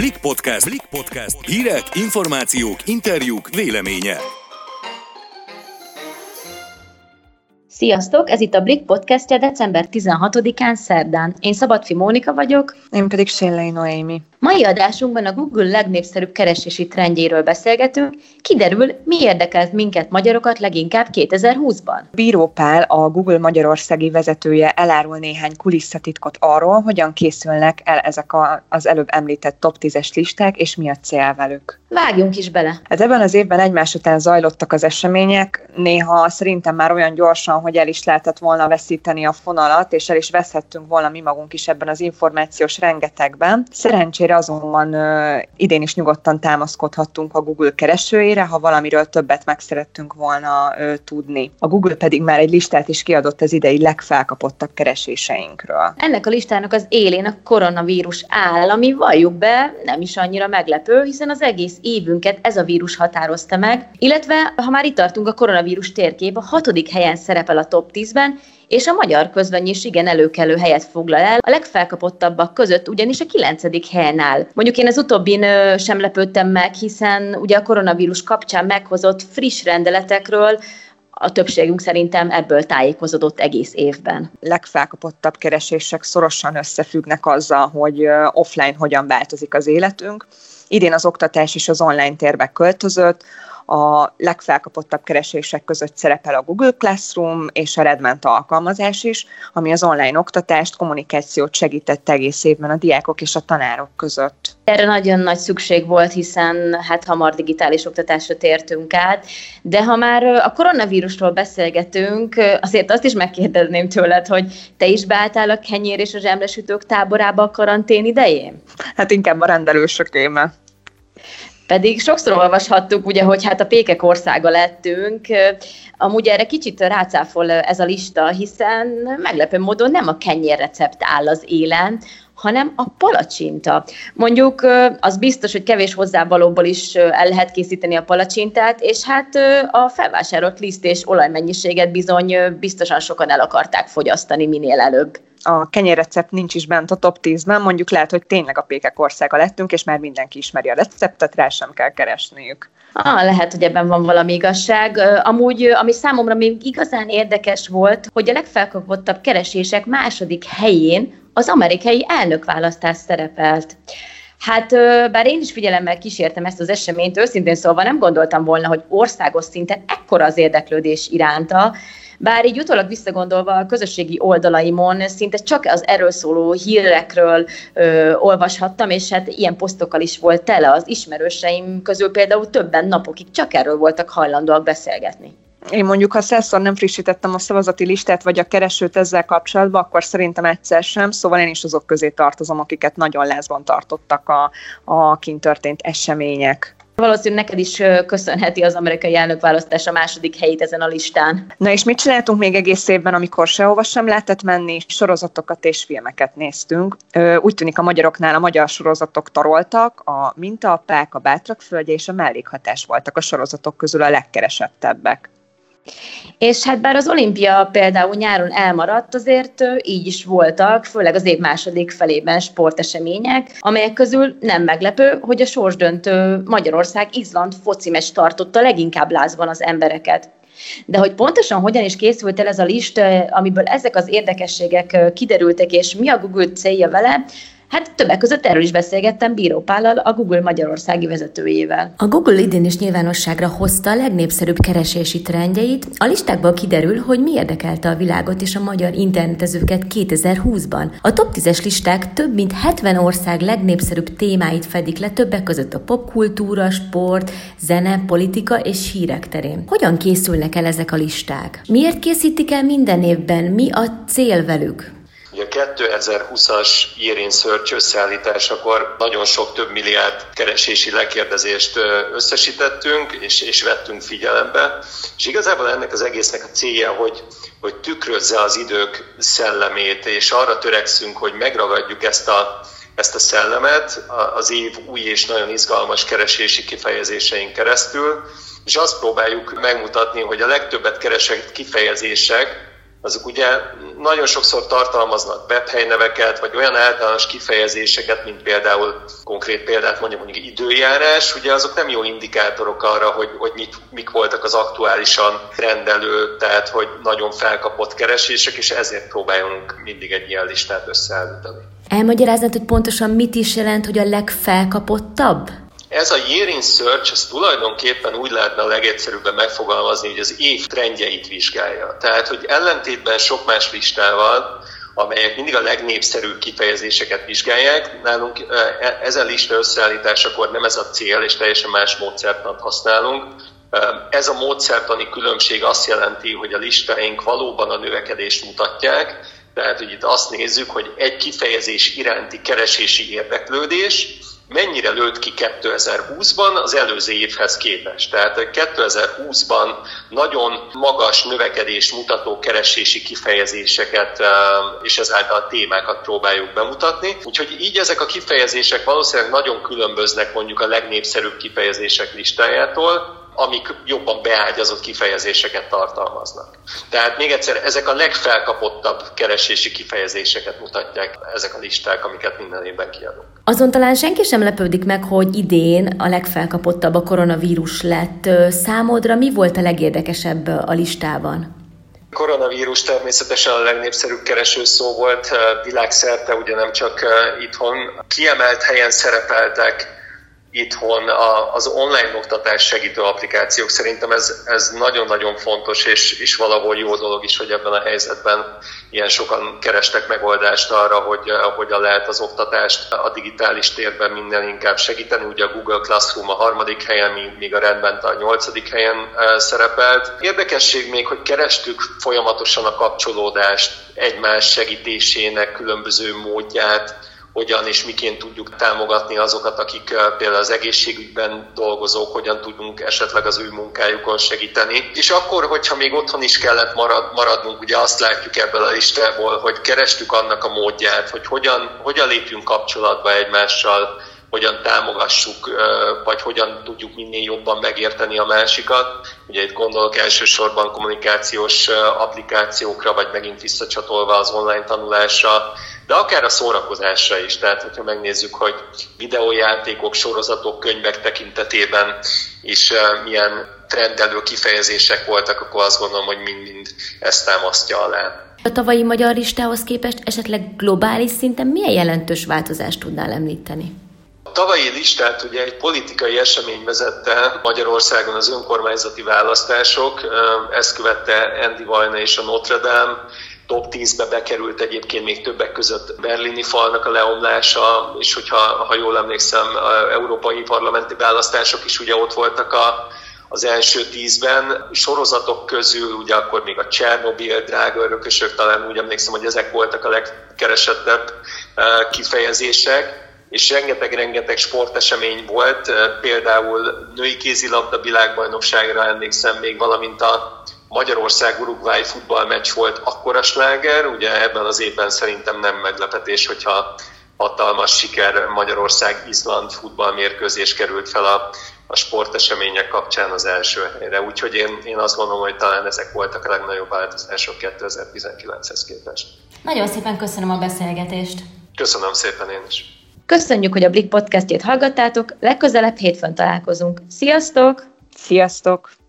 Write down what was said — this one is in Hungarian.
Blik Podcast. Blik Podcast. Hírek, információk, interjúk, véleménye. Sziasztok! Ez itt a Blik podcastja december 16-án szerdán. Én Szabadfi Mónika vagyok. Én pedig Sillei Noémi. Mai adásunkban a Google legnépszerűbb keresési trendjéről beszélgetünk. Kiderül, mi érdekelt minket magyarokat leginkább 2020-ban. Bíró Pál, a Google Magyarországi vezetője elárul néhány kulisszatitkot arról, hogyan készülnek el ezek a, az előbb említett top 10-es listák, és mi a cél velük. Vágjunk is bele. Hát ebben az évben egymás után zajlottak az események, néha szerintem már olyan gyorsan, hogy el is lehetett volna veszíteni a fonalat, és el is veszhettünk volna mi magunk is ebben az információs rengetegben. Szerencsére Szerencsére azonban idén is nyugodtan támaszkodhattunk a Google keresőjére, ha valamiről többet meg szerettünk volna tudni. A Google pedig már egy listát is kiadott az idei legfelkapottabb kereséseinkről. Ennek a listának az élén a koronavírus áll, ami valljuk be, nem is annyira meglepő, hiszen az egész évünket ez a vírus határozta meg, illetve ha már itt tartunk a koronavírus térkép, a hatodik helyen szerepel a top 10-ben, és a magyar közlöny is igen előkelő helyet foglal el, a legfelkapottabbak között ugyanis a kilencedik helyen áll. Mondjuk én az utóbbin sem lepődtem meg, hiszen ugye a koronavírus kapcsán meghozott friss rendeletekről a többségünk szerintem ebből tájékozódott egész évben. Legfelkapottabb keresések szorosan összefüggnek azzal, hogy offline hogyan változik az életünk. Idén az oktatás is az online térbe költözött, a legfelkapottabb keresések között szerepel a Google Classroom és a Redmond alkalmazás is, ami az online oktatást, kommunikációt segített egész évben a diákok és a tanárok között. Erre nagyon nagy szükség volt, hiszen hát hamar digitális oktatásra tértünk át, de ha már a koronavírusról beszélgetünk, azért azt is megkérdezném tőled, hogy te is beálltál a kenyér és a zsemlesütők táborába a karantén idején? Hát inkább a rendelősökéme. Pedig sokszor olvashattuk, ugye, hogy hát a pékek országa lettünk. Amúgy erre kicsit rácáfol ez a lista, hiszen meglepő módon nem a recept áll az élen, hanem a palacsinta. Mondjuk az biztos, hogy kevés hozzávalóból is el lehet készíteni a palacsintát, és hát a felvásárolt liszt és olajmennyiséget bizony biztosan sokan el akarták fogyasztani minél előbb a kenyérrecept nincs is bent a top 10-ben, mondjuk lehet, hogy tényleg a pékek országa lettünk, és már mindenki ismeri a receptet, rá sem kell keresniük. Ah, lehet, hogy ebben van valami igazság. Amúgy, ami számomra még igazán érdekes volt, hogy a legfelkapottabb keresések második helyén az amerikai elnökválasztás szerepelt. Hát bár én is figyelemmel kísértem ezt az eseményt, őszintén szólva nem gondoltam volna, hogy országos szinten ekkora az érdeklődés iránta, bár így utólag visszagondolva a közösségi oldalaimon szinte csak az erről szóló hírekről ö, olvashattam, és hát ilyen posztokkal is volt tele az ismerőseim közül például többen napokig csak erről voltak hajlandóak beszélgetni. Én mondjuk, ha százszor nem frissítettem a szavazati listát, vagy a keresőt ezzel kapcsolatban, akkor szerintem egyszer sem, szóval én is azok közé tartozom, akiket nagyon lázban tartottak a, a kint történt események. Valószínűleg neked is köszönheti az amerikai elnökválasztás a második helyét ezen a listán. Na és mit csináltunk még egész évben, amikor sehova sem lehetett menni? Sorozatokat és filmeket néztünk. Úgy tűnik a magyaroknál a magyar sorozatok taroltak, a Mintaapák, a Bátrak földje és a mellékhatás voltak a sorozatok közül a legkeresettebbek. És hát bár az olimpia például nyáron elmaradt, azért így is voltak, főleg az év második felében sportesemények, amelyek közül nem meglepő, hogy a sorsdöntő Magyarország-Izland focimes tartotta leginkább lázban az embereket. De hogy pontosan hogyan is készült el ez a lista, amiből ezek az érdekességek kiderültek, és mi a Google célja vele, Hát többek között erről is beszélgettem Bíró Pállal, a Google Magyarországi vezetőjével. A Google idén is nyilvánosságra hozta a legnépszerűbb keresési trendjeit. A listákból kiderül, hogy mi érdekelte a világot és a magyar internetezőket 2020-ban. A top 10-es listák több mint 70 ország legnépszerűbb témáit fedik le, többek között a popkultúra, sport, zene, politika és hírek terén. Hogyan készülnek el ezek a listák? Miért készítik el minden évben? Mi a cél velük? Ugye a 2020-as Year in Search összeállításakor nagyon sok több milliárd keresési lekérdezést összesítettünk, és, és vettünk figyelembe. És igazából ennek az egésznek a célja, hogy, hogy tükrözze az idők szellemét, és arra törekszünk, hogy megragadjuk ezt a, ezt a szellemet az év új és nagyon izgalmas keresési kifejezéseink keresztül, és azt próbáljuk megmutatni, hogy a legtöbbet keresett kifejezések azok ugye nagyon sokszor tartalmaznak webhelyneveket, vagy olyan általános kifejezéseket, mint például konkrét példát mondjuk, mondjuk időjárás, ugye azok nem jó indikátorok arra, hogy, hogy mit, mik voltak az aktuálisan rendelő, tehát hogy nagyon felkapott keresések, és ezért próbáljunk mindig egy ilyen listát összeállítani. Elmagyaráznád, hogy pontosan mit is jelent, hogy a legfelkapottabb? Ez a year in search, ez tulajdonképpen úgy lehetne a legegyszerűbben megfogalmazni, hogy az év trendjeit vizsgálja. Tehát, hogy ellentétben sok más listával, amelyek mindig a legnépszerűbb kifejezéseket vizsgálják. Nálunk e, ezen lista összeállításakor nem ez a cél, és teljesen más módszertant használunk. Ez a módszertani különbség azt jelenti, hogy a listáink valóban a növekedést mutatják, tehát, hogy itt azt nézzük, hogy egy kifejezés iránti keresési érdeklődés, mennyire lőtt ki 2020-ban az előző évhez képest. Tehát 2020-ban nagyon magas növekedés mutató keresési kifejezéseket és ezáltal témákat próbáljuk bemutatni. Úgyhogy így ezek a kifejezések valószínűleg nagyon különböznek mondjuk a legnépszerűbb kifejezések listájától, amik jobban beágyazott kifejezéseket tartalmaznak. Tehát még egyszer, ezek a legfelkapottabb keresési kifejezéseket mutatják ezek a listák, amiket minden évben kiadunk. Azon talán senki sem lepődik meg, hogy idén a legfelkapottabb a koronavírus lett. Számodra mi volt a legérdekesebb a listában? koronavírus természetesen a legnépszerűbb kereső szó volt világszerte, ugye nem csak itthon. Kiemelt helyen szerepeltek itthon a, az online oktatás segítő applikációk. Szerintem ez, ez nagyon-nagyon fontos, és, és valahol jó dolog is, hogy ebben a helyzetben ilyen sokan kerestek megoldást arra, hogy hogyan lehet az oktatást a digitális térben minden inkább segíteni. Ugye a Google Classroom a harmadik helyen, míg a rendben a nyolcadik helyen e, szerepelt. Érdekesség még, hogy kerestük folyamatosan a kapcsolódást egymás segítésének különböző módját, hogyan és miként tudjuk támogatni azokat, akik például az egészségügyben dolgozók, hogyan tudunk esetleg az ő munkájukon segíteni. És akkor, hogyha még otthon is kellett marad, maradnunk, ugye azt látjuk ebből a listából, hogy kerestük annak a módját, hogy hogyan, hogyan lépjünk kapcsolatba egymással, hogyan támogassuk, vagy hogyan tudjuk minél jobban megérteni a másikat. Ugye itt gondolok elsősorban kommunikációs applikációkra, vagy megint visszacsatolva az online tanulásra, de akár a szórakozásra is. Tehát, hogyha megnézzük, hogy videójátékok, sorozatok, könyvek tekintetében is milyen trendelő kifejezések voltak, akkor azt gondolom, hogy mind-mind ezt támasztja alá. A tavalyi magyar listához képest esetleg globális szinten milyen jelentős változást tudnál említeni? Tavalyi listát ugye egy politikai esemény vezette Magyarországon az önkormányzati választások. Ezt követte Andy Vajna és a Notre Dame. Top 10-be bekerült egyébként még többek között berlini falnak a leomlása, és hogyha ha jól emlékszem, a európai parlamenti választások is ugye ott voltak a, az első tízben. Sorozatok közül ugye akkor még a Csernobil, drága örökösök, talán úgy emlékszem, hogy ezek voltak a legkeresettebb kifejezések és rengeteg-rengeteg sportesemény volt, például női kézilabda világbajnokságra emlékszem még, valamint a Magyarország-Uruguay futballmeccs volt akkora sláger, ugye ebben az évben szerintem nem meglepetés, hogyha hatalmas siker Magyarország-Izland futballmérkőzés került fel a, a sportesemények kapcsán az első helyre. Úgyhogy én, én azt gondolom, hogy talán ezek voltak a legnagyobb változások 2019-hez képest. Nagyon szépen köszönöm a beszélgetést. Köszönöm szépen én is. Köszönjük, hogy a Blik podcastjét hallgattátok, legközelebb hétfőn találkozunk. Sziasztok! Sziasztok!